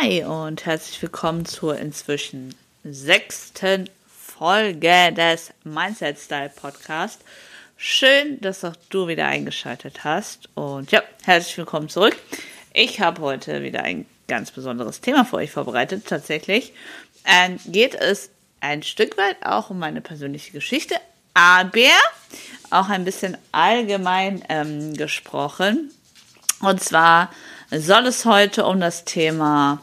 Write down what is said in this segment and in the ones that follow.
Hi und herzlich willkommen zur inzwischen sechsten Folge des Mindset Style Podcast. Schön, dass auch du wieder eingeschaltet hast und ja, herzlich willkommen zurück. Ich habe heute wieder ein ganz besonderes Thema für euch vorbereitet. Tatsächlich ähm, geht es ein Stück weit auch um meine persönliche Geschichte, aber auch ein bisschen allgemein ähm, gesprochen. Und zwar soll es heute um das Thema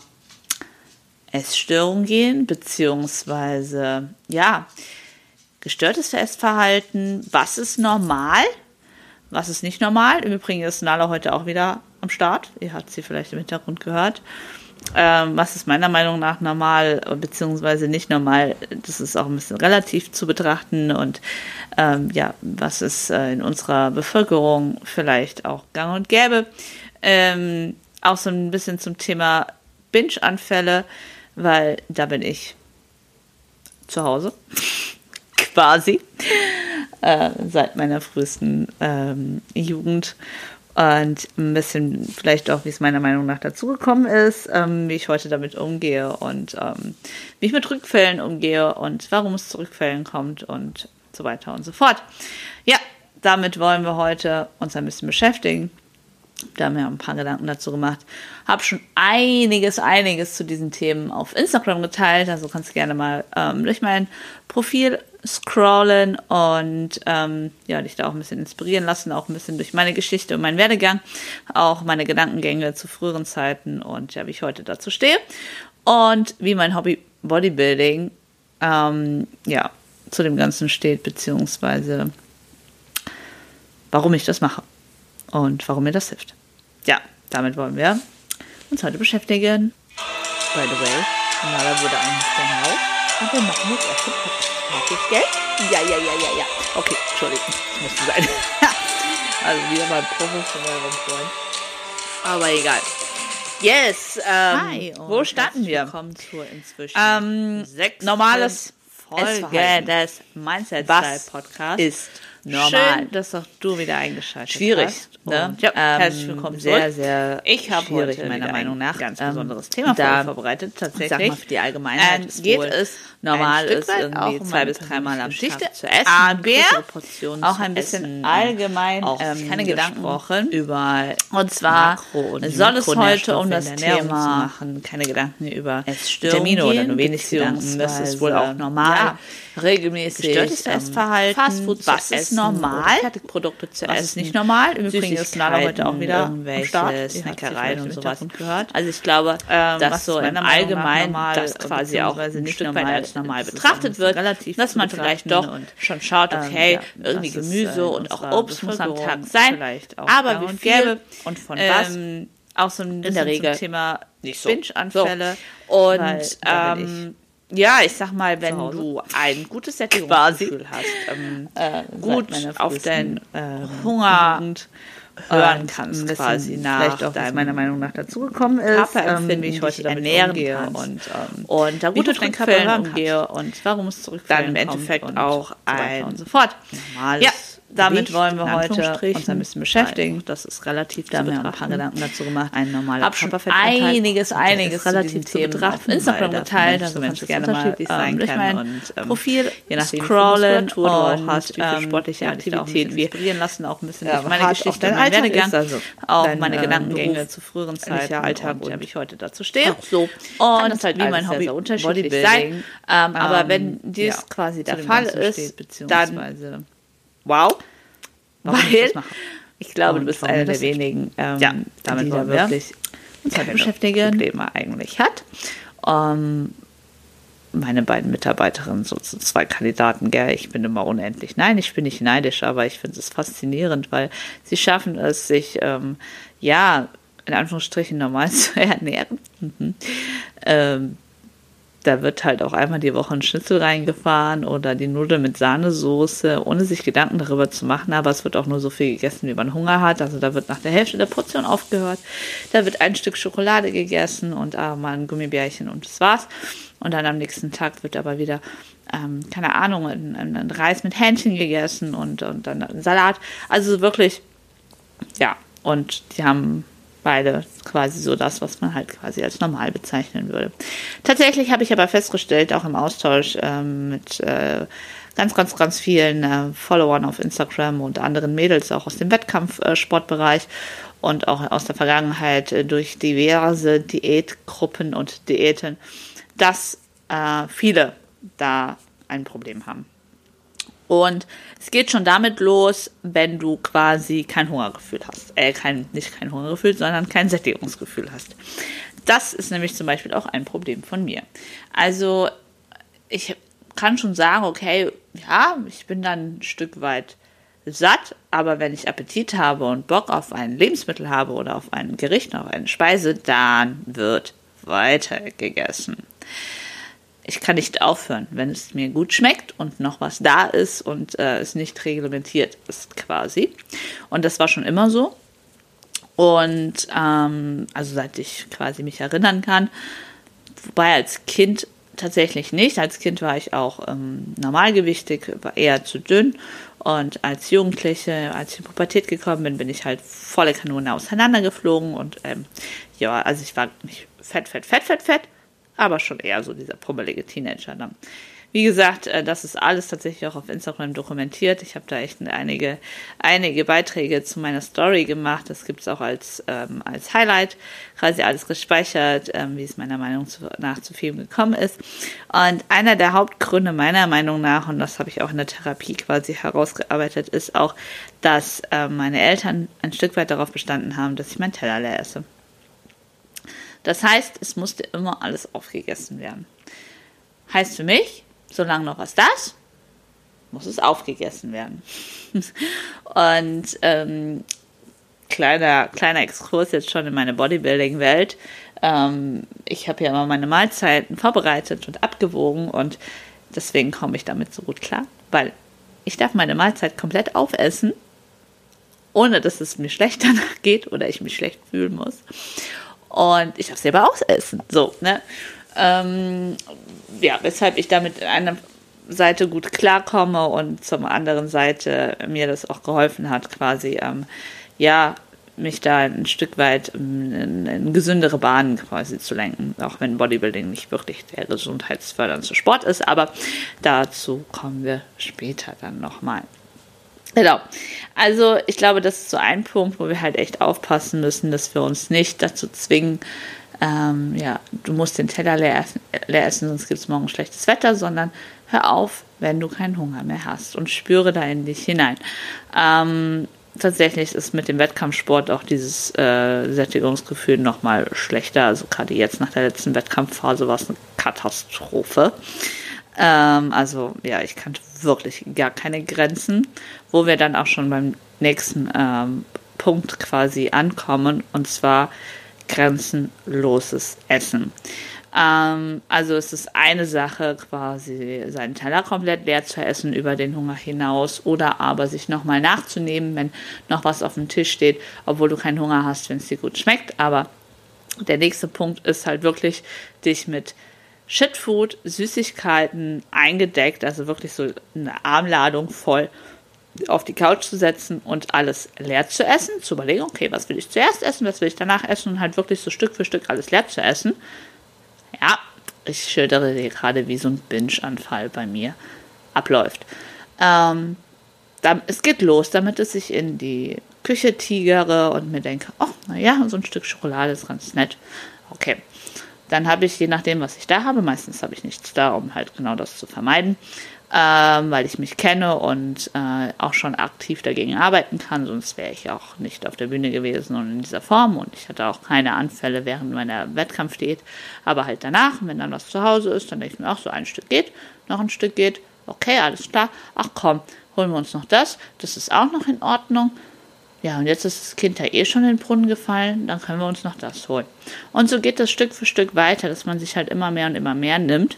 Essstörung gehen, beziehungsweise, ja, gestörtes Essverhalten. Was ist normal? Was ist nicht normal? Im Übrigen ist Nala heute auch wieder am Start. Ihr habt sie vielleicht im Hintergrund gehört. Ähm, was ist meiner Meinung nach normal, beziehungsweise nicht normal? Das ist auch ein bisschen relativ zu betrachten. Und ähm, ja, was ist äh, in unserer Bevölkerung vielleicht auch gang und gäbe? Ähm, auch so ein bisschen zum Thema Binge-Anfälle, weil da bin ich zu Hause, quasi, äh, seit meiner frühesten ähm, Jugend. Und ein bisschen vielleicht auch, wie es meiner Meinung nach dazugekommen ist, ähm, wie ich heute damit umgehe und ähm, wie ich mit Rückfällen umgehe und warum es zu Rückfällen kommt und so weiter und so fort. Ja, damit wollen wir heute uns ein bisschen beschäftigen. Da haben wir ein paar Gedanken dazu gemacht. Habe schon einiges, einiges zu diesen Themen auf Instagram geteilt. Also kannst du gerne mal ähm, durch mein Profil scrollen und ähm, ja, dich da auch ein bisschen inspirieren lassen, auch ein bisschen durch meine Geschichte und meinen Werdegang, auch meine Gedankengänge zu früheren Zeiten und ja, wie ich heute dazu stehe und wie mein Hobby Bodybuilding ähm, ja, zu dem Ganzen steht, beziehungsweise warum ich das mache und warum mir das hilft. Ja, damit wollen wir uns heute beschäftigen. By the way, Nala wurde eigentlich gerne auf. Und wir machen jetzt erst den Podcast gell? Ja, ja, ja, ja, ja. Okay, Entschuldigung, das musste sein. also wieder mal professionell Freund. Aber egal. Yes, ähm, Hi, wo starten wir? Willkommen zur inzwischen ähm, normales Folge des Mindset Style Podcasts ist normal. Schön, dass auch du wieder eingeschaltet Schwierig, hast. Ne? Ja, ähm, herzlich willkommen sehr, zurück. sehr Ich habe schwierig heute meiner Meinung nach ganz ähm, besonderes Thema vorbereitet. Sag Tatsächlich mal, für die Allgemeinheit ähm, geht es normal ist, irgendwie auch zwei bis dreimal am persönliche Tag Geschichte, zu essen, aber auch ein bisschen essen, allgemein auch ähm, keine Gedanken gesprochen. über Und zwar Makro- und soll es heute um das Thema machen, keine Gedanken über Vitamine oder nur wenig Gedanken, das ist wohl auch normal. ja, regelmäßig gestörtes ähm, Essverhalten, Fastfood zu was ist essen normal, oder Fertigprodukte zu was essen, ist nicht normal. Im Übrigen ist Nala heute auch wieder irgendwelche Snackereien und sowas gehört. Also ich glaube, Ähm, dass so im Allgemeinen normal das quasi auch ein nicht Stück weit normal als normal ist, betrachtet wird, dass man vielleicht doch und, schon schaut, ähm, okay, ja, irgendwie was ist, Gemüse äh, in und auch Obst muss am Tag sein, aber wie und viel und von was? ähm, auch so ein bisschen der Regel. Zum Thema nicht so. Binge-Anfälle. So. Und Weil ähm, ja, ich sag mal, wenn du ein gutes Sättigungsgefühl hast, ähm, äh, gut auf deinen ähm, Hunger Jugend hören und kannst, bisschen quasi nach vielleicht auch, was deinem meiner Meinung nach dazugekommen ist, Körperempfinden, ähm, wie ich heute damit ernähren umgehe und, ähm, und da wie gut du auf deinen deinen Körper Körper hören umgehe und warum es Dann zurückfällt im Endeffekt und auch so weiter ein und so fort. Normales Ja, damit wollen wir heute uns ein bisschen beschäftigen. Das ist relativ Da zu haben wir ein paar betrachten. Gedanken dazu gemacht. Ein normaler Hab schon einiges, Und einiges relativ zu betrachten, auf Instagram geteilt. Also kannst du gerne mal ähm, durch mein und, ähm, Profil je nachdem, scrollen du auch und hast, wie viel ähm, sportliche bisschen Aktivität wir inspirieren lassen, auch ein bisschen ja, meine Geschichte und Alltag Werdegang, also auch meine äh, Gedankengänge zu früheren Zeiten Alltag und und wie ich heute dazu stehe. so Und das halt wie mein Hobby unterschiedlich sein. Ähm, aber Ähm, wenn dies ja, quasi der Fall ist, dann wow, warum ich weil mache. ich glaube, du bist einer der wenigen, ähm, Ja, damit die da wir wirklich beschäftigen. Probleme eigentlich hat. Ähm, meine beiden Mitarbeiterinnen, so zwei Kandidaten, gell, ich bin immer unendlich. Nein, ich bin nicht neidisch, aber ich finde es faszinierend, weil sie schaffen es, sich, ähm, ja, in Anführungsstrichen normal zu ernähren. Mhm. Ähm, da wird halt auch einmal die Woche ein Schnitzel reingefahren oder die Nudeln mit Sahnesoße, ohne sich Gedanken darüber zu machen. Aber es wird auch nur so viel gegessen, wie man Hunger hat. Also da wird nach der Hälfte der Portion aufgehört. Da wird ein Stück Schokolade gegessen und ah, mal ein Gummibärchen und das war's. Und dann am nächsten Tag wird aber wieder, ähm, keine Ahnung, ein, ein, ein Reis mit Hähnchen gegessen und, und dann ein Salat. Also wirklich, ja. Und die haben Beide quasi so das, was man halt quasi als normal bezeichnen würde. Tatsächlich habe ich aber festgestellt, auch im Austausch ähm, mit äh, ganz, ganz, ganz vielen äh, Followern auf Instagram und anderen Mädels auch aus dem Wettkampfsportbereich äh, und auch aus der Vergangenheit äh, durch diverse Diätgruppen und Diäten, dass äh, viele da ein Problem haben. Und es geht schon damit los, wenn du quasi kein Hungergefühl hast. Äh, kein, nicht kein Hungergefühl, sondern kein Sättigungsgefühl hast. Das ist nämlich zum Beispiel auch ein Problem von mir. Also ich kann schon sagen, okay, ja, ich bin dann ein Stück weit satt, aber wenn ich Appetit habe und Bock auf ein Lebensmittel habe oder auf ein Gericht, auf eine Speise, dann wird weiter gegessen. Ich kann nicht aufhören, wenn es mir gut schmeckt und noch was da ist und äh, es nicht reglementiert ist quasi. Und das war schon immer so. Und ähm, also seit ich quasi mich erinnern kann, wobei als Kind tatsächlich nicht. Als Kind war ich auch ähm, normalgewichtig, war eher zu dünn. Und als Jugendliche, als ich in Pubertät gekommen bin, bin ich halt volle Kanone auseinandergeflogen. Und ähm, ja, also ich war nicht fett, fett, fett, fett, fett, aber schon eher so dieser pummelige Teenager dann. Wie gesagt, äh, das ist alles tatsächlich auch auf Instagram dokumentiert. Ich habe da echt einige, einige Beiträge zu meiner Story gemacht. Das gibt es auch als, ähm, als Highlight, quasi alles gespeichert, ähm, wie es meiner Meinung nach zu Film gekommen ist. Und einer der Hauptgründe meiner Meinung nach, und das habe ich auch in der Therapie quasi herausgearbeitet, ist auch, dass äh, meine Eltern ein Stück weit darauf bestanden haben, dass ich mein Teller leer esse. Das heißt, es musste immer alles aufgegessen werden. Heißt für mich, solange noch was da ist, muss es aufgegessen werden. und ähm, kleiner, kleiner Exkurs jetzt schon in meine Bodybuilding-Welt. Ähm, ich habe ja immer meine Mahlzeiten vorbereitet und abgewogen und deswegen komme ich damit so gut klar, weil ich darf meine Mahlzeit komplett aufessen, ohne dass es mir schlecht danach geht oder ich mich schlecht fühlen muss. Und ich darf selber ausessen. So, ne? Ähm, ja, weshalb ich damit einer Seite gut klarkomme und zum anderen Seite mir das auch geholfen hat, quasi, ähm, ja, mich da ein Stück weit in, in, gesündere Bahnen quasi zu lenken, auch wenn Bodybuilding nicht wirklich der gesundheitsfördernde Sport ist, aber dazu kommen wir später dann nochmal. Genau. Also ich glaube, das ist so ein Punkt, wo wir halt echt aufpassen müssen, dass wir uns nicht dazu zwingen, ähm, ja, du musst den Teller leer essen, leer essen sonst gibt es morgen schlechtes Wetter, sondern hör auf, wenn du keinen Hunger mehr hast und spüre da in dich hinein. Ähm, tatsächlich ist mit dem Wettkampfsport auch dieses äh, Sättigungsgefühl nochmal schlechter. Also gerade jetzt nach der letzten Wettkampfphase war es eine Katastrophe. Ähm, also ja, ich kannte wirklich gar keine Grenzen, wo wir dann auch schon beim nächsten ähm, Punkt quasi ankommen und zwar grenzenloses Essen. Ähm, also es ist eine Sache, quasi seinen Teller komplett leer zu essen über den Hunger hinaus oder aber sich nochmal nachzunehmen, wenn noch was auf dem Tisch steht, obwohl du keinen Hunger hast, wenn es dir gut schmeckt. Aber der nächste Punkt ist halt wirklich, dich mit Shitfood, Süßigkeiten eingedeckt, also wirklich so eine Armladung voll auf die Couch zu setzen und alles leer zu essen, zu überlegen, okay, was will ich zuerst essen, was will ich danach essen und halt wirklich so Stück für Stück alles leer zu essen. Ja, ich schildere dir gerade, wie so ein Binge-Anfall bei mir abläuft. Ähm, dann, es geht los, damit es sich in die Küche tigere und mir denke, oh, naja, so ein Stück Schokolade ist ganz nett. Okay. Dann habe ich, je nachdem, was ich da habe, meistens habe ich nichts da, um halt genau das zu vermeiden, ähm, weil ich mich kenne und äh, auch schon aktiv dagegen arbeiten kann, sonst wäre ich auch nicht auf der Bühne gewesen und in dieser Form und ich hatte auch keine Anfälle während meiner Wettkampf steht, aber halt danach, wenn dann was zu Hause ist, dann denke ich mir auch so, ein Stück geht, noch ein Stück geht, okay, alles klar, ach komm, holen wir uns noch das, das ist auch noch in Ordnung. Ja, und jetzt ist das Kind ja eh schon in den Brunnen gefallen, dann können wir uns noch das holen. Und so geht das Stück für Stück weiter, dass man sich halt immer mehr und immer mehr nimmt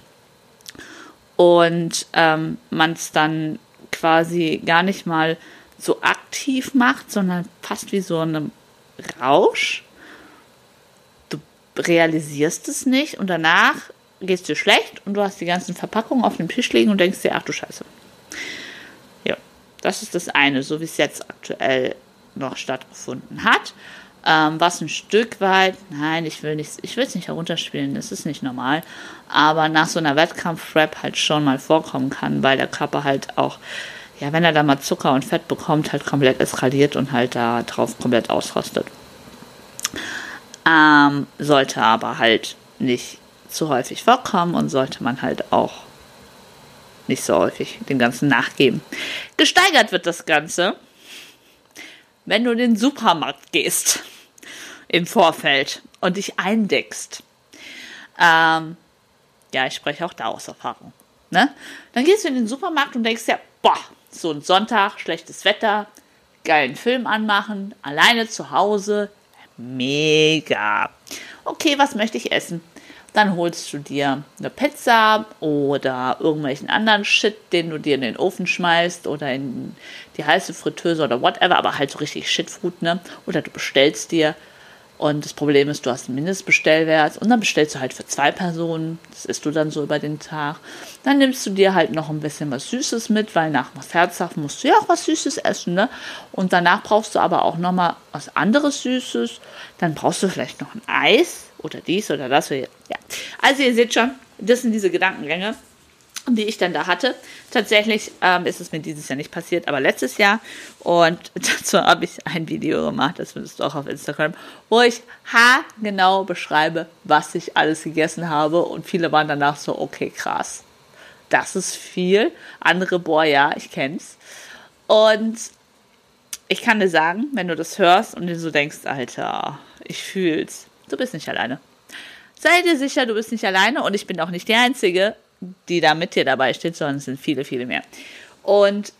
und ähm, man es dann quasi gar nicht mal so aktiv macht, sondern fast wie so ein Rausch. Du realisierst es nicht und danach geht es dir schlecht und du hast die ganzen Verpackungen auf dem Tisch liegen und denkst dir, ach du Scheiße. Ja, das ist das eine, so wie es jetzt aktuell noch stattgefunden hat. ähm, was ein Stück weit, nein, ich will nicht, ich will es nicht herunterspielen, das ist nicht normal, aber nach so einer Wettkampf-Rap halt schon mal vorkommen kann, weil der Körper halt auch, ja, wenn er da mal Zucker und Fett bekommt, halt komplett eskaliert und halt da drauf komplett ausrostet. Ähm, sollte aber halt nicht zu häufig vorkommen und sollte man halt auch nicht so häufig dem Ganzen nachgeben. Gesteigert wird das Ganze, wenn du in den Supermarkt gehst im Vorfeld und dich eindeckst. Ähm, ja, ich spreche auch da aus Erfahrung. Ne? Dann gehst du in den Supermarkt und denkst ja, boah, so ein Sonntag, schlechtes Wetter, geilen Film anmachen, alleine zu Hause, mega. Okay, was möchte ich essen? Dann holst du dir eine Pizza oder irgendwelchen anderen Shit, den du dir in den Ofen schmeißt oder in die heiße Fritteuse oder whatever, aber halt so richtig Shitfood, ne? Oder du bestellst dir und das Problem ist, du hast einen Mindestbestellwert und dann bestellst du halt für zwei Personen. Das isst du dann so über den Tag. Dann nimmst du dir halt noch ein bisschen was Süßes mit, weil nach Herzhaft musst du ja auch was Süßes essen, ne? Und danach brauchst du aber auch nochmal was anderes Süßes. Dann brauchst du vielleicht noch ein Eis oder dies oder das. Ja. Also ihr seht schon, das sind diese Gedankengänge die ich dann da hatte. Tatsächlich ähm, ist es mir dieses Jahr nicht passiert, aber letztes Jahr. Und dazu habe ich ein Video gemacht, das findest du auch auf Instagram, wo ich haargenau beschreibe, was ich alles gegessen habe. Und viele waren danach so, okay, krass. Das ist viel. Andere, boah, ja, ich kenn's. Und ich kann dir sagen, wenn du das hörst und dir so denkst, Alter, ich fühl's, du bist nicht alleine. Sei dir sicher, du bist nicht alleine und ich bin auch nicht die Einzige die da mit dir dabei steht, sondern es sind viele, viele mehr. Und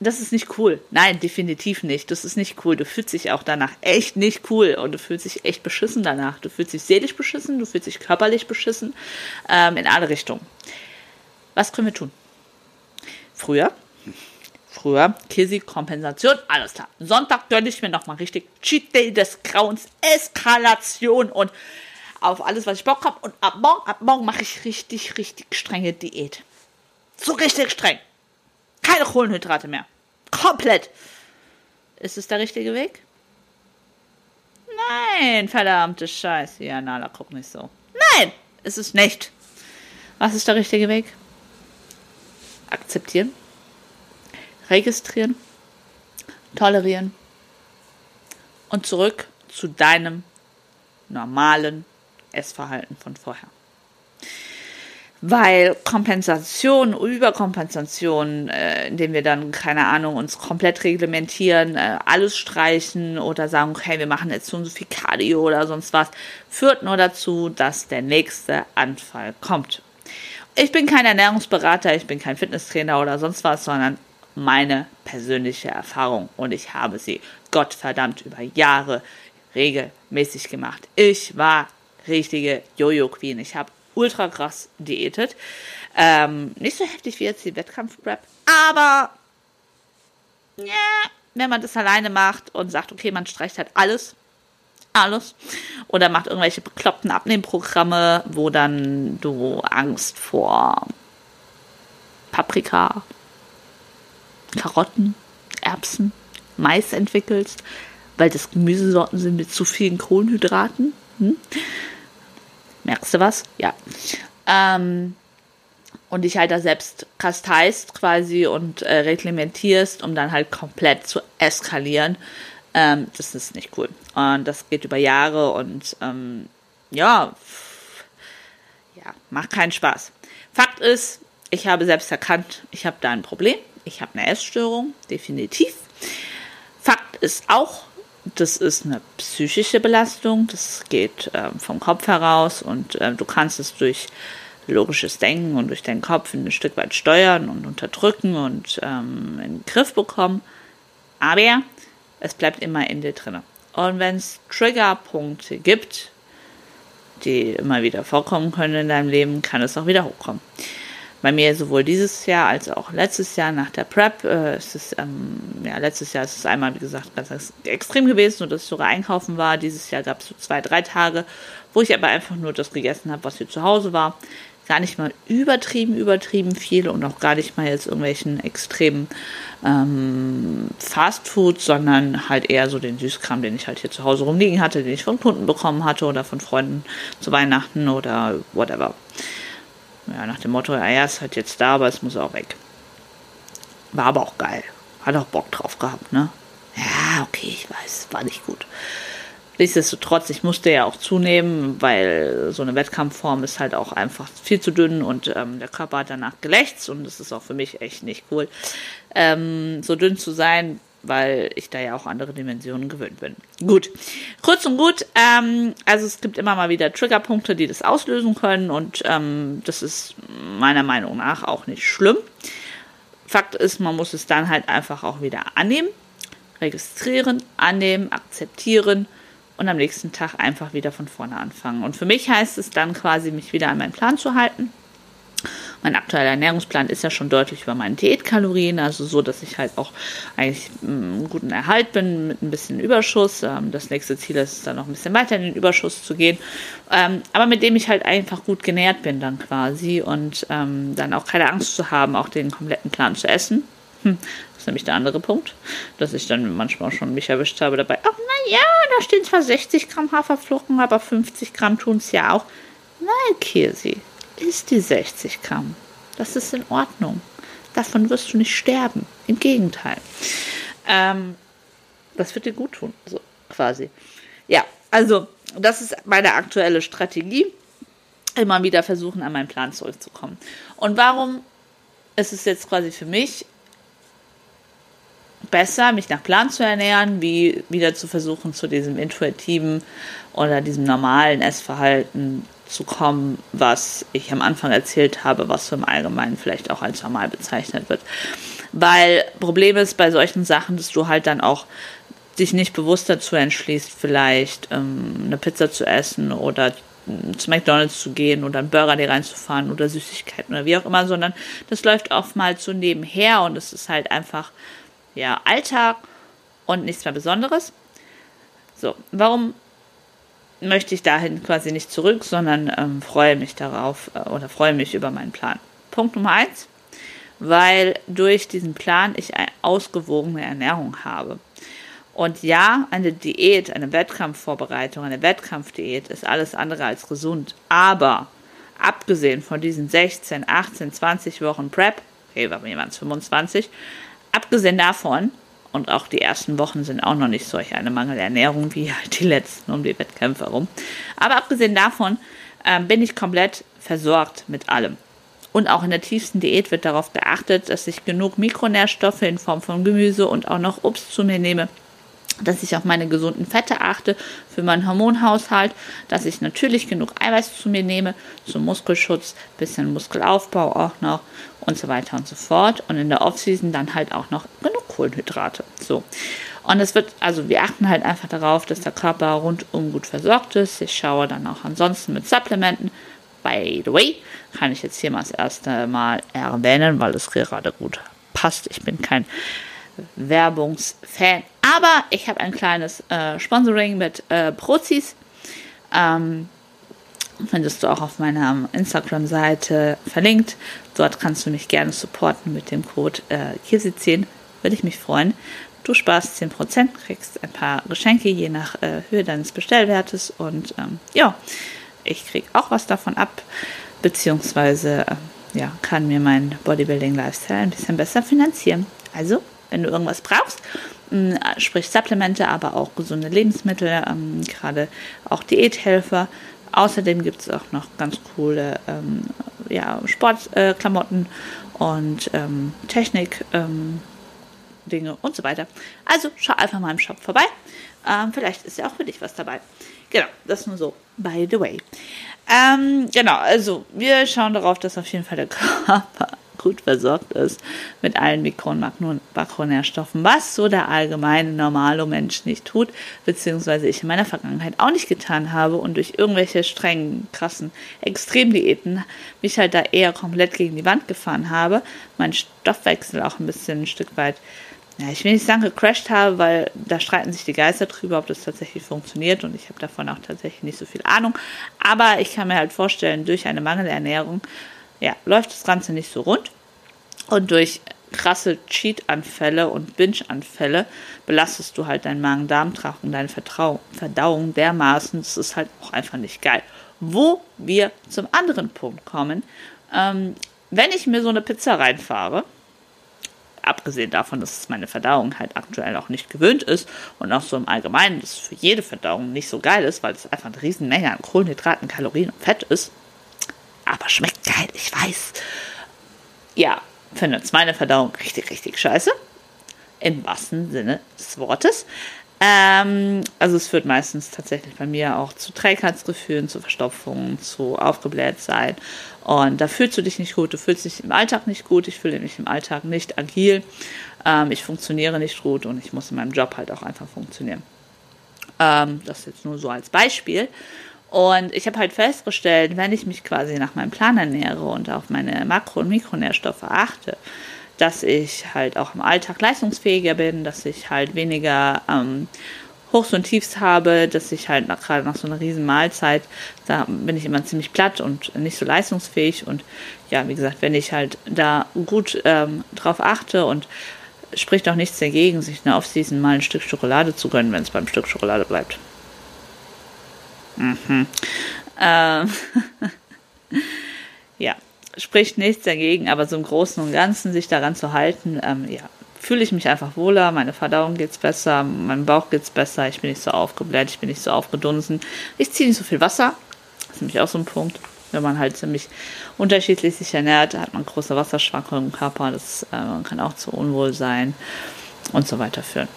das ist nicht cool. Nein, definitiv nicht. Das ist nicht cool. Du fühlst dich auch danach echt nicht cool und du fühlst dich echt beschissen danach. Du fühlst dich seelisch beschissen, du fühlst dich körperlich beschissen, ähm, in alle Richtungen. Was können wir tun? Früher, früher, Kisi, Kompensation, alles klar. Sonntag gönne ich mir nochmal richtig Cheat Day des Grauens, Eskalation und auf alles, was ich Bock habe. Und ab morgen, ab morgen mache ich richtig, richtig strenge Diät. So richtig streng. Keine Kohlenhydrate mehr. Komplett. Ist es der richtige Weg? Nein, verdammte Scheiße. Ja, Nala, guck nicht so. Nein, ist es nicht. Was ist der richtige Weg? Akzeptieren. Registrieren. Tolerieren. Und zurück zu deinem normalen Essverhalten von vorher. Weil Kompensation, Überkompensation, äh, indem wir dann, keine Ahnung, uns komplett reglementieren, äh, alles streichen oder sagen, okay, wir machen jetzt so und so viel Cardio oder sonst was, führt nur dazu, dass der nächste Anfall kommt. Ich bin kein Ernährungsberater, ich bin kein Fitnesstrainer oder sonst was, sondern meine persönliche Erfahrung und ich habe sie Gottverdammt über Jahre regelmäßig gemacht. Ich war richtige Jojo-Queen. Ich habe ultra krass diätet. Ähm, nicht so heftig wie jetzt die Wettkampf-Prep, aber ja, wenn man das alleine macht und sagt, okay, man streicht halt alles, alles, oder macht irgendwelche bekloppten Abnehmprogramme, wo dann du Angst vor Paprika, Karotten, Erbsen, Mais entwickelst, weil das Gemüsesorten sind mit zu vielen Kohlenhydraten. Hm? Merkst du was? Ja. Ähm, und dich halt da selbst kasteist quasi und äh, reglementierst, um dann halt komplett zu eskalieren. Ähm, das ist nicht cool. Und das geht über Jahre und ähm, ja, ja, macht keinen Spaß. Fakt ist, ich habe selbst erkannt, ich habe da ein Problem. Ich habe eine Essstörung, definitiv. Fakt ist auch, das ist eine psychische Belastung, das geht äh, vom Kopf heraus und äh, du kannst es durch logisches Denken und durch deinen Kopf ein Stück weit steuern und unterdrücken und ähm, in den Griff bekommen. Aber es bleibt immer in dir drin. Und wenn es Triggerpunkte gibt, die immer wieder vorkommen können in deinem Leben, kann es auch wieder hochkommen bei mir sowohl dieses Jahr als auch letztes Jahr nach der Prep. Äh, es ist, ähm, ja, letztes Jahr ist es einmal, wie gesagt, ganz extrem gewesen, nur dass ich sogar einkaufen war. Dieses Jahr gab es so zwei, drei Tage, wo ich aber einfach nur das gegessen habe, was hier zu Hause war. gar nicht mal übertrieben, übertrieben viel und auch gar nicht mal jetzt irgendwelchen extremen ähm, Fastfood, sondern halt eher so den Süßkram, den ich halt hier zu Hause rumliegen hatte, den ich von Kunden bekommen hatte oder von Freunden zu Weihnachten oder whatever. Ja, nach dem Motto, ja, ist halt jetzt da, aber es muss auch weg. War aber auch geil. Hat auch Bock drauf gehabt, ne? Ja, okay, ich weiß, war nicht gut. Nichtsdestotrotz, ich musste ja auch zunehmen, weil so eine Wettkampfform ist halt auch einfach viel zu dünn und ähm, der Körper hat danach gelächzt und das ist auch für mich echt nicht cool, ähm, so dünn zu sein, weil ich da ja auch andere Dimensionen gewöhnt bin. Gut, kurz und gut, ähm, also es gibt immer mal wieder Triggerpunkte, die das auslösen können und ähm, das ist meiner Meinung nach auch nicht schlimm. Fakt ist, man muss es dann halt einfach auch wieder annehmen, registrieren, annehmen, akzeptieren und am nächsten Tag einfach wieder von vorne anfangen. Und für mich heißt es dann quasi, mich wieder an meinen Plan zu halten. Mein aktueller Ernährungsplan ist ja schon deutlich über meinen Diätkalorien, also so, dass ich halt auch eigentlich einen guten Erhalt bin mit ein bisschen Überschuss. Ähm, das nächste Ziel ist dann noch ein bisschen weiter in den Überschuss zu gehen, ähm, aber mit dem ich halt einfach gut genährt bin dann quasi und ähm, dann auch keine Angst zu haben, auch den kompletten Plan zu essen. Hm, das ist nämlich der andere Punkt, dass ich dann manchmal schon mich erwischt habe dabei, ach naja, da stehen zwar 60 Gramm Haferflocken, aber 50 Gramm tun es ja auch. Nein, Kirsi, isst die 60 Gramm. Das ist in Ordnung. Davon wirst du nicht sterben. Im Gegenteil. Ähm, das wird dir gut tun, so quasi. Ja, also das ist meine aktuelle Strategie. Immer wieder versuchen, an meinen Plan zurückzukommen. Und warum ist es jetzt quasi für mich besser, mich nach Plan zu ernähren, wie wieder zu versuchen, zu diesem intuitiven oder diesem normalen Essverhalten zu kommen, was ich am Anfang erzählt habe, was im Allgemeinen vielleicht auch als normal bezeichnet wird. Weil Problem ist bei solchen Sachen, dass du halt dann auch dich nicht bewusst dazu entschließt, vielleicht ähm, eine Pizza zu essen oder ähm, zu McDonalds zu gehen oder einen Burger dir reinzufahren oder Süßigkeiten oder wie auch immer, sondern das läuft oftmals so nebenher und es ist halt einfach ja Alltag und nichts mehr Besonderes. So, warum möchte ich dahin quasi nicht zurück, sondern ähm, freue mich darauf äh, oder freue mich über meinen Plan. Punkt Nummer eins, weil durch diesen Plan ich eine ausgewogene Ernährung habe. Und ja, eine Diät, eine Wettkampfvorbereitung, eine Wettkampfdiät ist alles andere als gesund. Aber abgesehen von diesen 16, 18, 20 Wochen Prep, okay, bei mir waren es 25, abgesehen davon und auch die ersten Wochen sind auch noch nicht solch eine Mangelernährung wie halt die letzten um die Wettkämpfe herum. Aber abgesehen davon äh, bin ich komplett versorgt mit allem. Und auch in der tiefsten Diät wird darauf geachtet, dass ich genug Mikronährstoffe in Form von Gemüse und auch noch Obst zu mir nehme, dass ich auf meine gesunden Fette achte für meinen Hormonhaushalt, dass ich natürlich genug Eiweiß zu mir nehme, zum Muskelschutz, bisschen Muskelaufbau auch noch und so weiter und so fort. Und in der Offseason dann halt auch noch genug Kohlenhydrate. So. Und es wird, also wir achten halt einfach darauf, dass der Körper rundum gut versorgt ist. Ich schaue dann auch ansonsten mit Supplementen. By the way, kann ich jetzt hier mal das erste Mal erwähnen, weil es gerade gut passt. Ich bin kein Werbungsfan. Aber ich habe ein kleines äh, Sponsoring mit äh, Prozis. Ähm, findest du auch auf meiner Instagram-Seite verlinkt. Dort kannst du mich gerne supporten mit dem Code äh, KIRSI10. Würde ich mich freuen. Du sparst 10%, kriegst ein paar Geschenke je nach äh, Höhe deines Bestellwertes und ähm, ja, ich kriege auch was davon ab, beziehungsweise äh, ja, kann mir meinen Bodybuilding-Lifestyle ein bisschen besser finanzieren. Also wenn du irgendwas brauchst, ähm, sprich Supplemente, aber auch gesunde Lebensmittel, ähm, gerade auch Diäthelfer. Außerdem gibt es auch noch ganz coole ähm, ja, Sportklamotten äh, und ähm, Technik. Ähm, Dinge und so weiter. Also schau einfach mal im Shop vorbei. Ähm, vielleicht ist ja auch für dich was dabei. Genau, das nur so, by the way. Ähm, genau, also wir schauen darauf, dass auf jeden Fall der Körper gut versorgt ist mit allen Mikro- und Makronährstoffen, was so der allgemeine normale Mensch nicht tut, beziehungsweise ich in meiner Vergangenheit auch nicht getan habe und durch irgendwelche strengen, krassen Extremdiäten mich halt da eher komplett gegen die Wand gefahren habe, mein Stoffwechsel auch ein bisschen ein Stück weit ja, ich will nicht sagen gecrashed habe, weil da streiten sich die Geister drüber, ob das tatsächlich funktioniert und ich habe davon auch tatsächlich nicht so viel Ahnung. Aber ich kann mir halt vorstellen, durch eine Mangelernährung, ja, läuft das Ganze nicht so rund und durch krasse Cheat-Anfälle und Binge-Anfälle belastest du halt deinen Magen-Darm-Trakt und deine Verdauung dermaßen, das ist halt auch einfach nicht geil. Wo wir zum anderen Punkt kommen, ähm, wenn ich mir so eine Pizza reinfahre, abgesehen davon, dass meine Verdauung halt aktuell auch nicht gewöhnt ist und auch so im Allgemeinen, dass es für jede Verdauung nicht so geil ist, weil es einfach eine Riesenmenge an Kohlenhydraten, Kalorien und Fett ist. Aber schmeckt geil, ich weiß. Ja, findet meine Verdauung richtig, richtig scheiße. Im wahrsten Sinne des Wortes. Ähm, also es führt meistens tatsächlich bei mir auch zu Trägheitsgefühlen, zu Verstopfungen, zu aufgebläht sein. Und da fühlst du dich nicht gut, du fühlst dich im Alltag nicht gut, ich fühle mich im Alltag nicht agil, ähm, ich funktioniere nicht gut und ich muss in meinem Job halt auch einfach funktionieren. Ähm, das jetzt nur so als Beispiel. Und ich habe halt festgestellt, wenn ich mich quasi nach meinem Plan ernähre und auf meine Makro- und Mikronährstoffe achte, dass ich halt auch im Alltag leistungsfähiger bin, dass ich halt weniger ähm, Hochs und Tiefs habe, dass ich halt nach, gerade nach so einer riesen Mahlzeit, da bin ich immer ziemlich platt und nicht so leistungsfähig. Und ja, wie gesagt, wenn ich halt da gut ähm, drauf achte und spricht auch nichts dagegen, sich eine Off-Season mal ein Stück Schokolade zu gönnen, wenn es beim Stück Schokolade bleibt. Mhm. Ähm ja, spricht nichts dagegen, aber so im Großen und Ganzen sich daran zu halten, ähm, ja, fühle ich mich einfach wohler, meine Verdauung geht's besser, meinem Bauch geht's besser, ich bin nicht so aufgebläht, ich bin nicht so aufgedunsen, ich ziehe nicht so viel Wasser, das ist nämlich auch so ein Punkt. Wenn man halt ziemlich unterschiedlich sich ernährt, hat man große Wasserschwankungen im Körper, das äh, kann auch zu Unwohlsein und so weiter führen.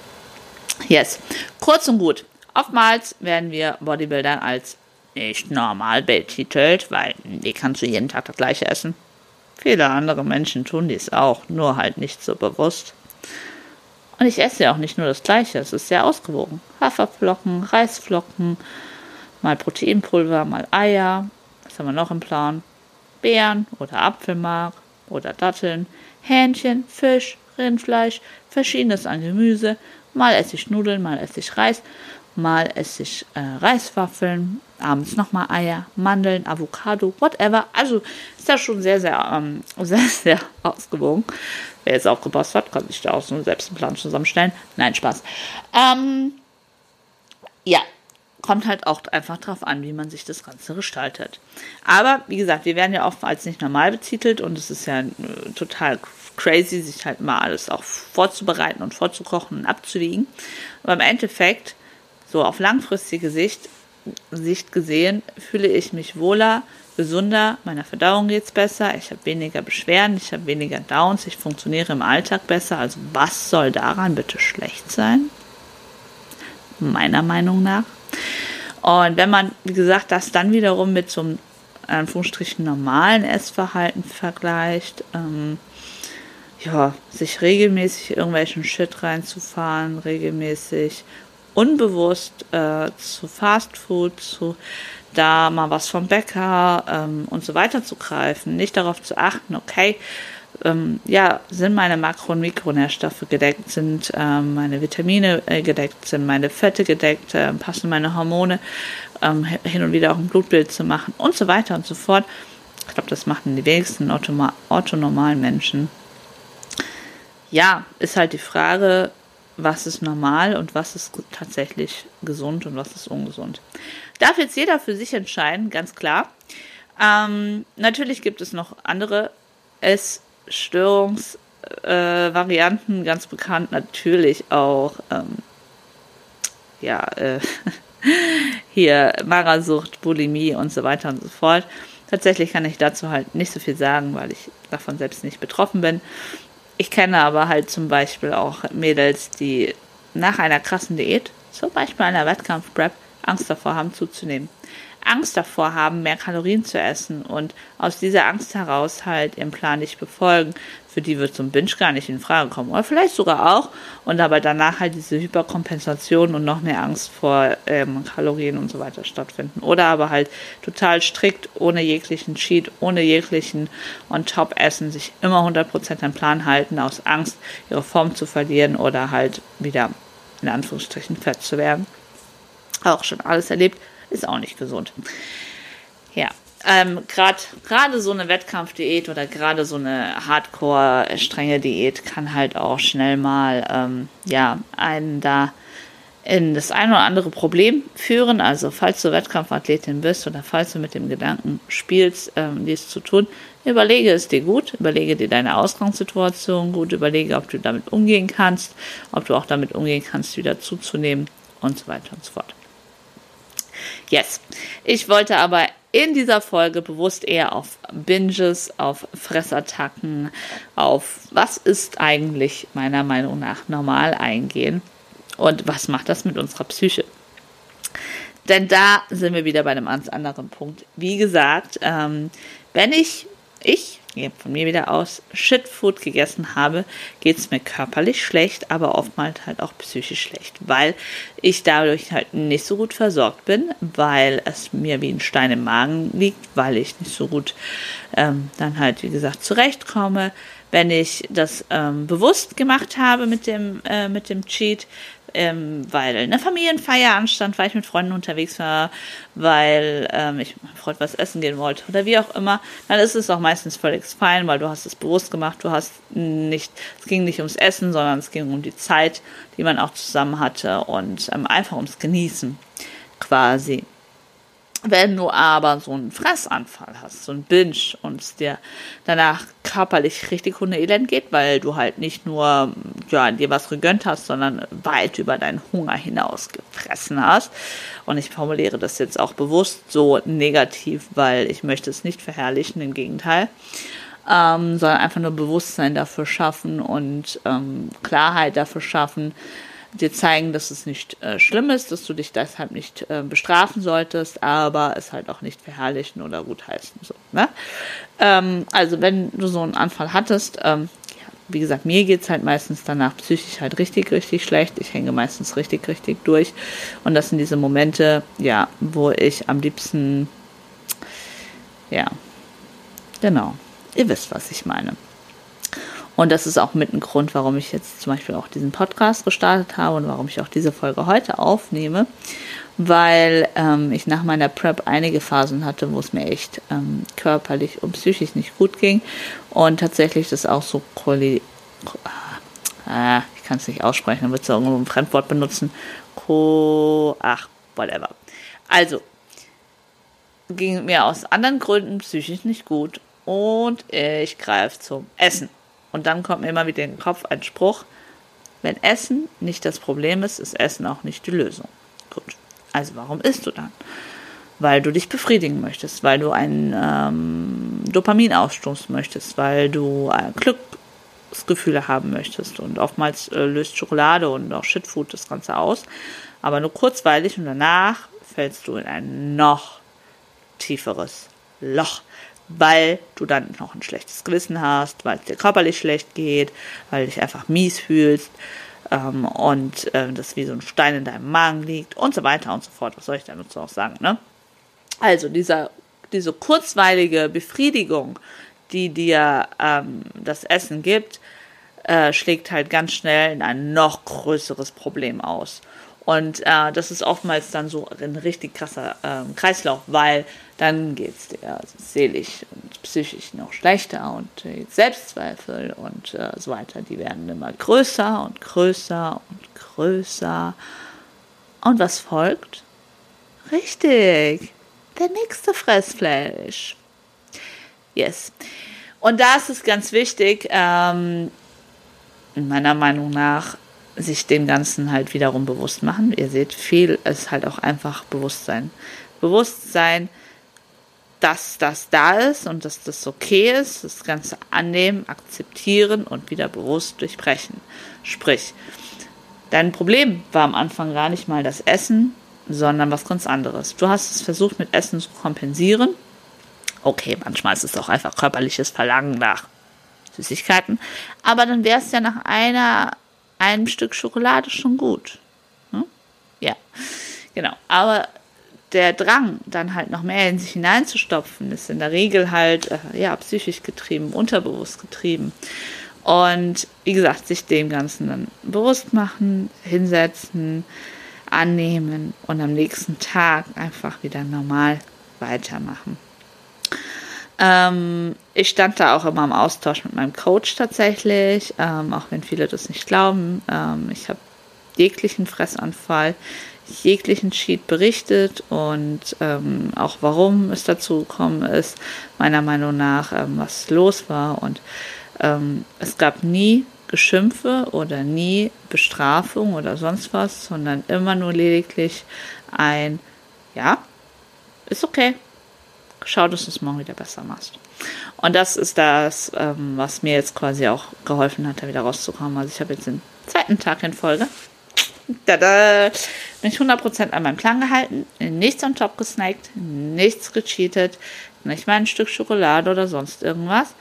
Yes, kurz und gut. Oftmals werden wir Bodybuilder als nicht normal betitelt, weil die kannst du jeden Tag das gleiche essen. Viele andere Menschen tun dies auch, nur halt nicht so bewusst. Und ich esse ja auch nicht nur das Gleiche, es ist sehr ausgewogen. Haferflocken, Reisflocken, mal Proteinpulver, mal Eier. Was haben wir noch im Plan? Beeren oder Apfelmark oder Datteln, Hähnchen, Fisch, Rindfleisch, verschiedenes an Gemüse. Mal esse ich Nudeln, mal esse ich Reis, mal esse ich äh, Reiswaffeln, abends nochmal Eier, Mandeln, Avocado, whatever. Also ist das schon sehr, sehr, ähm, sehr, sehr ausgewogen. Wer jetzt aufgepasst hat, kann sich da auch so selbst einen Plan zusammenstellen. Nein, Spaß. Ähm, ja, kommt halt auch einfach drauf an, wie man sich das Ganze gestaltet. Aber wie gesagt, wir werden ja oft als nicht normal betitelt und es ist ja äh, total crazy, sich halt mal alles auch vorzubereiten und vorzukochen und abzuwiegen. Aber im Endeffekt, so auf langfristige Sicht, Sicht gesehen, fühle ich mich wohler, gesünder, meiner Verdauung geht es besser, ich habe weniger Beschwerden, ich habe weniger Downs, ich funktioniere im Alltag besser. Also was soll daran bitte schlecht sein? Meiner Meinung nach. Und wenn man, wie gesagt, das dann wiederum mit so einem Anführungsstrichen normalen Essverhalten vergleicht, ähm, ja, sich regelmäßig irgendwelchen Shit reinzufahren, regelmäßig unbewusst äh, zu Fastfood, zu da mal was vom Bäcker ähm, und so weiter zu greifen, nicht darauf zu achten, okay, ähm, ja, sind meine Makro- und Mikronährstoffe gedeckt, sind ähm, meine Vitamine äh, gedeckt, sind meine Fette gedeckt, äh, passen meine Hormone ähm, hin und wieder auch ein Blutbild zu machen und so weiter und so fort. Ich glaube, das machen die wenigsten orthonormalen Menschen. Ja, ist halt die Frage, was ist normal und was ist tatsächlich gesund und was ist ungesund. Darf jetzt jeder für sich entscheiden, ganz klar. Ähm, natürlich gibt es noch andere Essstörungsvarianten, äh, ganz bekannt natürlich auch, ähm, ja, äh, hier Marasucht, Bulimie und so weiter und so fort. Tatsächlich kann ich dazu halt nicht so viel sagen, weil ich davon selbst nicht betroffen bin. Ich kenne aber halt zum Beispiel auch Mädels, die nach einer krassen Diät, zum Beispiel einer Wettkampf-Prep, Angst davor haben zuzunehmen. Angst davor haben, mehr Kalorien zu essen und aus dieser Angst heraus halt ihren Plan nicht befolgen, für die wird so ein Binge gar nicht in Frage kommen. Oder vielleicht sogar auch. Und aber danach halt diese Hyperkompensation und noch mehr Angst vor ähm, Kalorien und so weiter stattfinden. Oder aber halt total strikt, ohne jeglichen Cheat, ohne jeglichen On-Top-Essen, sich immer 100% an Plan halten, aus Angst, ihre Form zu verlieren oder halt wieder in Anführungsstrichen fett zu werden. Auch schon alles erlebt, ist auch nicht gesund. Ja, ähm, gerade so eine Wettkampfdiät oder gerade so eine hardcore strenge Diät kann halt auch schnell mal ähm, ja einen da in das ein oder andere Problem führen. Also falls du Wettkampfathletin bist oder falls du mit dem Gedanken spielst, ähm, dies zu tun, überlege es dir gut, überlege dir deine Ausgangssituation gut, überlege, ob du damit umgehen kannst, ob du auch damit umgehen kannst, wieder zuzunehmen und so weiter und so fort. Yes. Ich wollte aber in dieser Folge bewusst eher auf Binges, auf Fressattacken, auf was ist eigentlich meiner Meinung nach normal eingehen und was macht das mit unserer Psyche. Denn da sind wir wieder bei einem ganz anderen Punkt. Wie gesagt, ähm, wenn ich, ich von mir wieder aus, Shitfood gegessen habe, geht es mir körperlich schlecht, aber oftmals halt auch psychisch schlecht, weil ich dadurch halt nicht so gut versorgt bin, weil es mir wie ein Stein im Magen liegt, weil ich nicht so gut ähm, dann halt, wie gesagt, zurechtkomme. Wenn ich das ähm, bewusst gemacht habe mit dem, äh, mit dem Cheat, ähm, weil eine Familienfeier anstand, weil ich mit Freunden unterwegs war, weil ähm, ich mit Freund was essen gehen wollte oder wie auch immer, dann ist es auch meistens völlig fein, weil du hast es bewusst gemacht, du hast nicht, es ging nicht ums Essen, sondern es ging um die Zeit, die man auch zusammen hatte und ähm, einfach ums Genießen quasi. Wenn du aber so einen Fressanfall hast, so einen Binge und es dir danach körperlich richtig hundeelend geht, weil du halt nicht nur ja, dir was gegönnt hast, sondern weit über deinen Hunger hinaus gefressen hast. Und ich formuliere das jetzt auch bewusst so negativ, weil ich möchte es nicht verherrlichen, im Gegenteil. Ähm, sondern einfach nur Bewusstsein dafür schaffen und ähm, Klarheit dafür schaffen, dir zeigen, dass es nicht äh, schlimm ist, dass du dich deshalb nicht äh, bestrafen solltest, aber es halt auch nicht verherrlichen oder gutheißen. So, ne? Ähm, also wenn du so einen Anfall hattest, ähm, ja, wie gesagt, mir geht es halt meistens danach psychisch halt richtig, richtig schlecht. Ich hänge meistens richtig, richtig durch. Und das sind diese Momente, ja, wo ich am liebsten, ja, genau, ihr wisst, was ich meine. Und das ist auch mit ein Grund, warum ich jetzt zum Beispiel auch diesen Podcast gestartet habe und warum ich auch diese Folge heute aufnehme, weil ähm, ich nach meiner Prep einige Phasen hatte, wo es mir echt ähm, körperlich und psychisch nicht gut ging und tatsächlich das auch so äh, ich kann es nicht aussprechen, dann wird es irgendwo ein Fremdwort benutzen. Co ach, whatever. Also, ging mir aus anderen Gründen psychisch nicht gut und ich greife zum Essen. Und dann kommt mir immer wieder in den Kopf ein Spruch, wenn Essen nicht das Problem ist, ist Essen auch nicht die Lösung. Gut, also warum isst du dann? Weil du dich befriedigen möchtest, weil du einen ähm, Dopaminausstoß möchtest, weil du äh, Glücksgefühle haben möchtest. Und oftmals äh, löst Schokolade und auch Shitfood das Ganze aus. Aber nur kurzweilig und danach fällst du in ein noch tieferes Loch weil du dann noch ein schlechtes Gewissen hast, weil es dir körperlich schlecht geht, weil du dich einfach mies fühlst ähm, und äh, das wie so ein Stein in deinem Magen liegt und so weiter und so fort. Was soll ich dazu auch sagen, ne? Also dieser, diese kurzweilige Befriedigung, die dir ähm, das Essen gibt, äh, schlägt halt ganz schnell in ein noch größeres Problem aus. Und äh, das ist oftmals dann so ein richtig krasser äh, Kreislauf, weil dann geht es dir seelisch und psychisch noch schlechter und die Selbstzweifel und äh, so weiter, die werden immer größer und größer und größer. Und was folgt? Richtig, der nächste Fressfleisch. Yes. Und da ist es ganz wichtig, ähm, meiner Meinung nach, sich dem Ganzen halt wiederum bewusst machen. Ihr seht, viel ist halt auch einfach Bewusstsein. Bewusstsein, dass das da ist und dass das okay ist, das Ganze annehmen, akzeptieren und wieder bewusst durchbrechen. Sprich, dein Problem war am Anfang gar nicht mal das Essen, sondern was ganz anderes. Du hast es versucht, mit Essen zu kompensieren. Okay, manchmal ist es auch einfach körperliches Verlangen nach Süßigkeiten. Aber dann wäre es ja nach einer, einem Stück Schokolade schon gut. Hm? Ja, genau. Aber der Drang, dann halt noch mehr in sich hineinzustopfen, ist in der Regel halt äh, ja psychisch getrieben, unterbewusst getrieben. Und wie gesagt, sich dem Ganzen dann bewusst machen, hinsetzen, annehmen und am nächsten Tag einfach wieder normal weitermachen. Ähm, ich stand da auch immer im Austausch mit meinem Coach tatsächlich, ähm, auch wenn viele das nicht glauben. Ähm, ich habe jeglichen Fressanfall, jeglichen Cheat berichtet und ähm, auch warum es dazu gekommen ist, meiner Meinung nach, ähm, was los war. Und ähm, es gab nie Geschimpfe oder nie Bestrafung oder sonst was, sondern immer nur lediglich ein, ja, ist okay, schau, dass du es morgen wieder besser machst. Und das ist das, ähm, was mir jetzt quasi auch geholfen hat, da wieder rauszukommen. Also ich habe jetzt den zweiten Tag in Folge. Da, da bin ich 100% an meinem Plan gehalten, nichts am Top gesnackt, nichts gecheatet, nicht mal ein Stück Schokolade oder sonst irgendwas.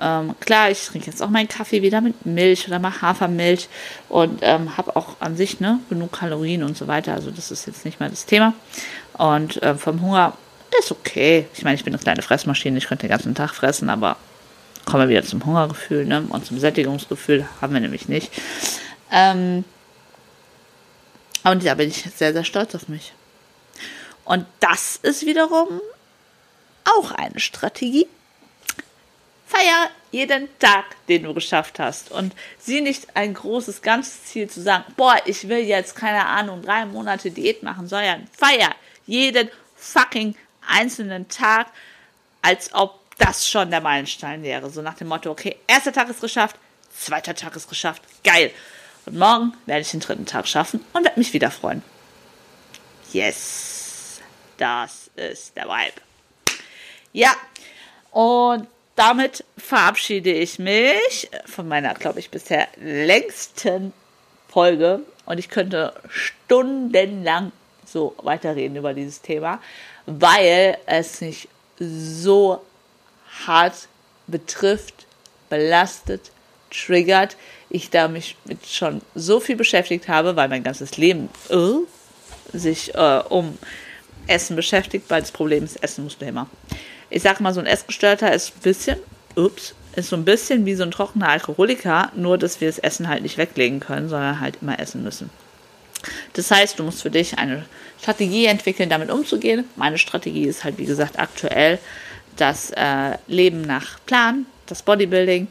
Ähm, klar, ich trinke jetzt auch meinen Kaffee wieder mit Milch oder mal Hafermilch und ähm, habe auch an sich ne, genug Kalorien und so weiter. Also das ist jetzt nicht mal das Thema. Und äh, vom Hunger ist okay. Ich meine, ich bin eine kleine Fressmaschine, ich könnte den ganzen Tag fressen, aber kommen wir wieder zum Hungergefühl ne? und zum Sättigungsgefühl haben wir nämlich nicht. Ähm, und da bin ich sehr, sehr stolz auf mich. Und das ist wiederum auch eine Strategie. Feier jeden Tag, den du geschafft hast. Und sieh nicht ein großes, ganzes Ziel zu sagen, boah, ich will jetzt, keine Ahnung, drei Monate Diät machen, sondern feier jeden fucking einzelnen Tag, als ob das schon der Meilenstein wäre. So nach dem Motto, okay, erster Tag ist geschafft, zweiter Tag ist geschafft, geil. Und morgen werde ich den dritten Tag schaffen und werde mich wieder freuen. Yes, das ist der Vibe. Ja, und damit verabschiede ich mich von meiner, glaube ich, bisher längsten Folge. Und ich könnte stundenlang so weiterreden über dieses Thema weil es mich so hart betrifft, belastet, triggert. Ich da mich mit schon so viel beschäftigt habe, weil mein ganzes Leben uh, sich uh, um Essen beschäftigt, weil das Problem ist, Essen musst du immer. Ich sag mal, so ein Essgestörter ist ein bisschen, ups, ist so ein bisschen wie so ein trockener Alkoholiker, nur dass wir das Essen halt nicht weglegen können, sondern halt immer essen müssen. Das heißt, du musst für dich eine Strategie entwickeln, damit umzugehen. Meine Strategie ist halt, wie gesagt, aktuell das äh, Leben nach Plan, das Bodybuilding.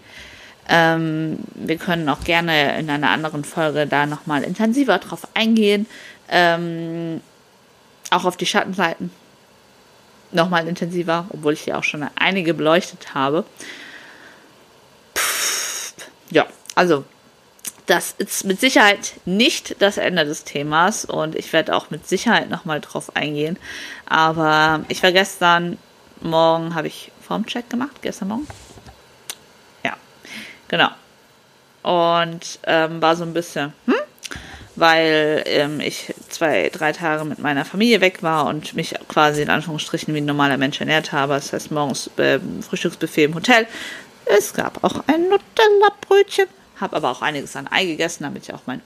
Ähm, wir können auch gerne in einer anderen Folge da nochmal intensiver drauf eingehen. Ähm, auch auf die Schattenseiten nochmal intensiver, obwohl ich hier auch schon einige beleuchtet habe. Pff, ja, also das ist mit Sicherheit nicht das Ende des Themas und ich werde auch mit Sicherheit nochmal drauf eingehen. Aber ich war gestern Morgen, habe ich Formcheck gemacht, gestern Morgen. Ja, genau. Und ähm, war so ein bisschen, hm? weil ähm, ich zwei, drei Tage mit meiner Familie weg war und mich quasi in Anführungsstrichen wie ein normaler Mensch ernährt habe. Das heißt, morgens äh, Frühstücksbuffet im Hotel. Es gab auch ein Nutella-Brötchen habe aber auch einiges an Ei gegessen, damit ich auch mein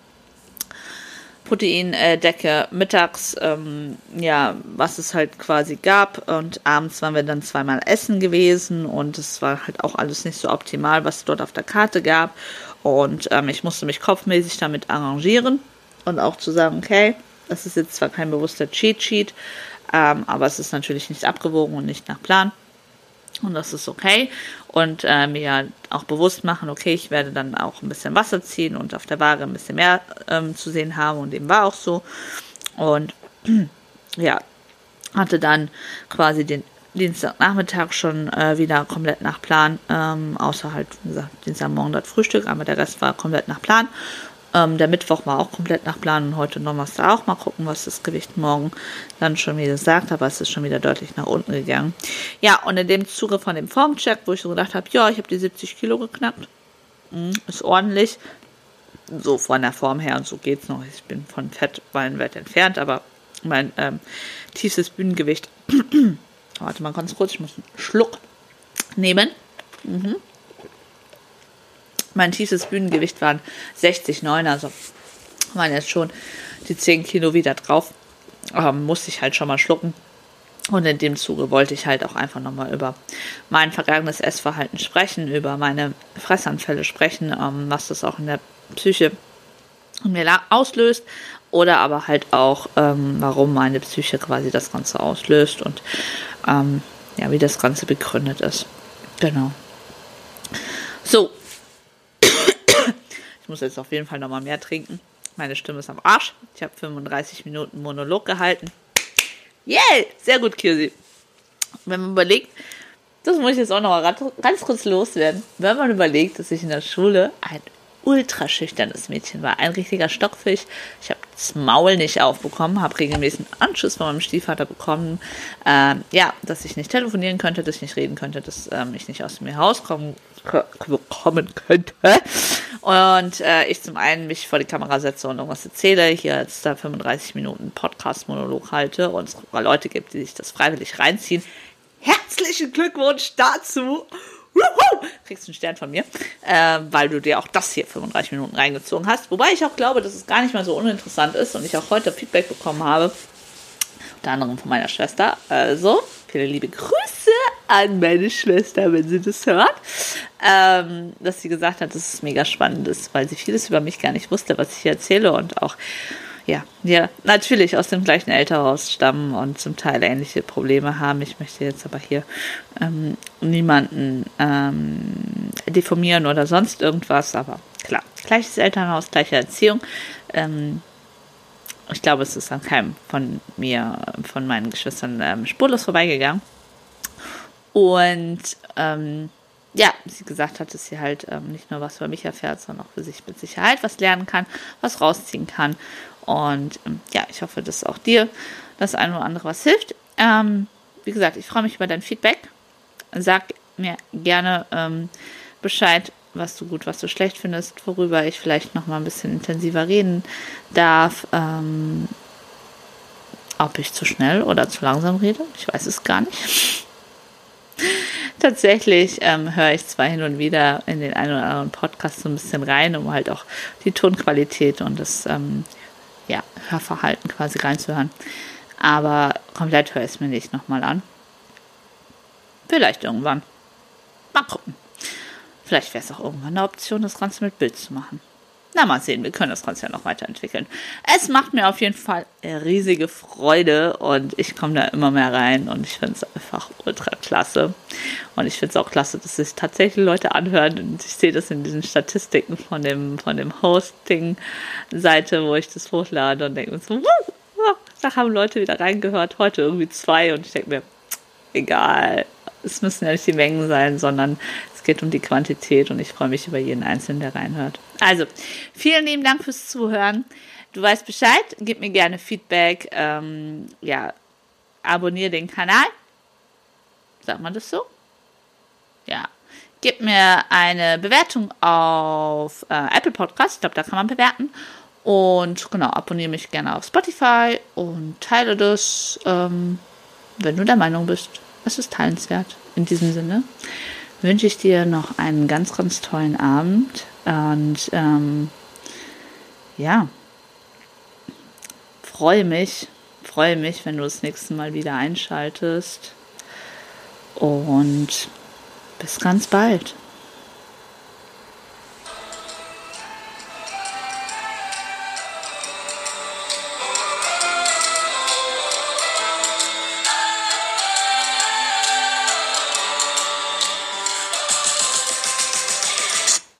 Proteindecke mittags, ähm, ja, was es halt quasi gab. Und abends waren wir dann zweimal essen gewesen und es war halt auch alles nicht so optimal, was es dort auf der Karte gab. Und ähm, ich musste mich kopfmäßig damit arrangieren und auch zu sagen, okay, das ist jetzt zwar kein bewusster Cheat-Sheet, ähm, aber es ist natürlich nicht abgewogen und nicht nach Plan. Und das ist okay. Und äh, mir auch bewusst machen, okay, ich werde dann auch ein bisschen Wasser ziehen und auf der Waage ein bisschen mehr ähm, zu sehen haben. Und dem war auch so. Und ja, hatte dann quasi den Dienstagnachmittag schon äh, wieder komplett nach Plan, ähm, außer halt, wie gesagt, Dienstagmorgen dort Frühstück, aber der Rest war komplett nach Plan. Ähm, der Mittwoch war auch komplett nach Plan und heute Donnerstag auch. Mal gucken, was das Gewicht morgen dann schon wieder sagt, aber es ist schon wieder deutlich nach unten gegangen. Ja, und in dem Zuge von dem Formcheck, wo ich so gedacht habe, ja, ich habe die 70 Kilo geknackt, mhm, ist ordentlich. So von der Form her und so geht's noch. Ich bin von Fett weit entfernt, aber mein ähm, tiefstes Bühnengewicht. Warte mal ganz kurz, ich muss einen Schluck nehmen. Mhm. Mein tiefstes Bühnengewicht waren 60,9, also waren jetzt schon die 10 Kilo wieder drauf. Ähm, musste ich halt schon mal schlucken. Und in dem Zuge wollte ich halt auch einfach nochmal über mein vergangenes Essverhalten sprechen, über meine Fressanfälle sprechen, ähm, was das auch in der Psyche mir auslöst oder aber halt auch, ähm, warum meine Psyche quasi das Ganze auslöst und ähm, ja, wie das Ganze begründet ist. Genau. So. Ich muss jetzt auf jeden Fall nochmal mehr trinken. Meine Stimme ist am Arsch. Ich habe 35 Minuten Monolog gehalten. Yay! Sehr gut, Kirsi. Wenn man überlegt, das muss ich jetzt auch noch mal ganz kurz loswerden. Wenn man überlegt, dass ich in der Schule ein ultra schüchternes Mädchen war, ein richtiger Stockfisch. Ich habe das Maul nicht aufbekommen, habe regelmäßig einen Anschluss von meinem Stiefvater bekommen. Ähm, ja, dass ich nicht telefonieren könnte, dass ich nicht reden könnte, dass ähm, ich nicht aus mir rauskommen kommen könnte. Und äh, ich zum einen mich vor die Kamera setze und irgendwas erzähle, hier jetzt da 35 Minuten Podcast-Monolog halte und es Leute gibt, die sich das freiwillig reinziehen. Herzlichen Glückwunsch dazu! Wuhu! Kriegst einen Stern von mir, äh, weil du dir auch das hier 35 Minuten reingezogen hast. Wobei ich auch glaube, dass es gar nicht mal so uninteressant ist und ich auch heute Feedback bekommen habe, unter anderem von meiner Schwester. Also, viele liebe Grüße an meine Schwester, wenn sie das hört, ähm, dass sie gesagt hat, dass es mega spannend ist, weil sie vieles über mich gar nicht wusste, was ich hier erzähle und auch ja, ja, natürlich aus dem gleichen Elternhaus stammen und zum Teil ähnliche Probleme haben. Ich möchte jetzt aber hier ähm, niemanden ähm, deformieren oder sonst irgendwas, aber klar, gleiches Elternhaus, gleiche Erziehung. Ähm, ich glaube, es ist an keinem von mir, von meinen Geschwistern ähm, spurlos vorbeigegangen. Und ähm, ja, sie gesagt hat, dass sie halt ähm, nicht nur was über mich erfährt, sondern auch für sich mit Sicherheit was lernen kann, was rausziehen kann. Und ähm, ja, ich hoffe, dass auch dir das eine oder andere was hilft. Ähm, wie gesagt, ich freue mich über dein Feedback. Sag mir gerne ähm, Bescheid, was du gut, was du schlecht findest, worüber ich vielleicht noch mal ein bisschen intensiver reden darf. Ähm, ob ich zu schnell oder zu langsam rede, ich weiß es gar nicht. Tatsächlich ähm, höre ich zwar hin und wieder in den einen oder anderen Podcast so ein bisschen rein, um halt auch die Tonqualität und das ähm, ja, Hörverhalten quasi reinzuhören. Aber komplett höre ich es mir nicht nochmal an. Vielleicht irgendwann. Mal gucken. Vielleicht wäre es auch irgendwann eine Option, das Ganze mit Bild zu machen. Na, mal sehen, wir können das Ganze ja noch weiterentwickeln. Es macht mir auf jeden Fall riesige Freude und ich komme da immer mehr rein und ich finde es einfach ultra klasse. Und ich finde es auch klasse, dass sich tatsächlich Leute anhören und ich sehe das in diesen Statistiken von dem, von dem Hosting-Seite, wo ich das hochlade und denke mir so, da haben Leute wieder reingehört, heute irgendwie zwei und ich denke mir, egal, es müssen ja nicht die Mengen sein, sondern es geht um die Quantität und ich freue mich über jeden Einzelnen, der reinhört. Also, vielen lieben Dank fürs Zuhören. Du weißt Bescheid, gib mir gerne Feedback. Ähm, ja, abonniere den Kanal. Sagt man das so? Ja. Gib mir eine Bewertung auf äh, Apple Podcast. Ich glaube, da kann man bewerten. Und genau, abonniere mich gerne auf Spotify und teile das, ähm, wenn du der Meinung bist, es ist teilenswert. In diesem Sinne wünsche ich dir noch einen ganz, ganz tollen Abend und ähm, ja, freue mich, freue mich, wenn du das nächste Mal wieder einschaltest und bis ganz bald.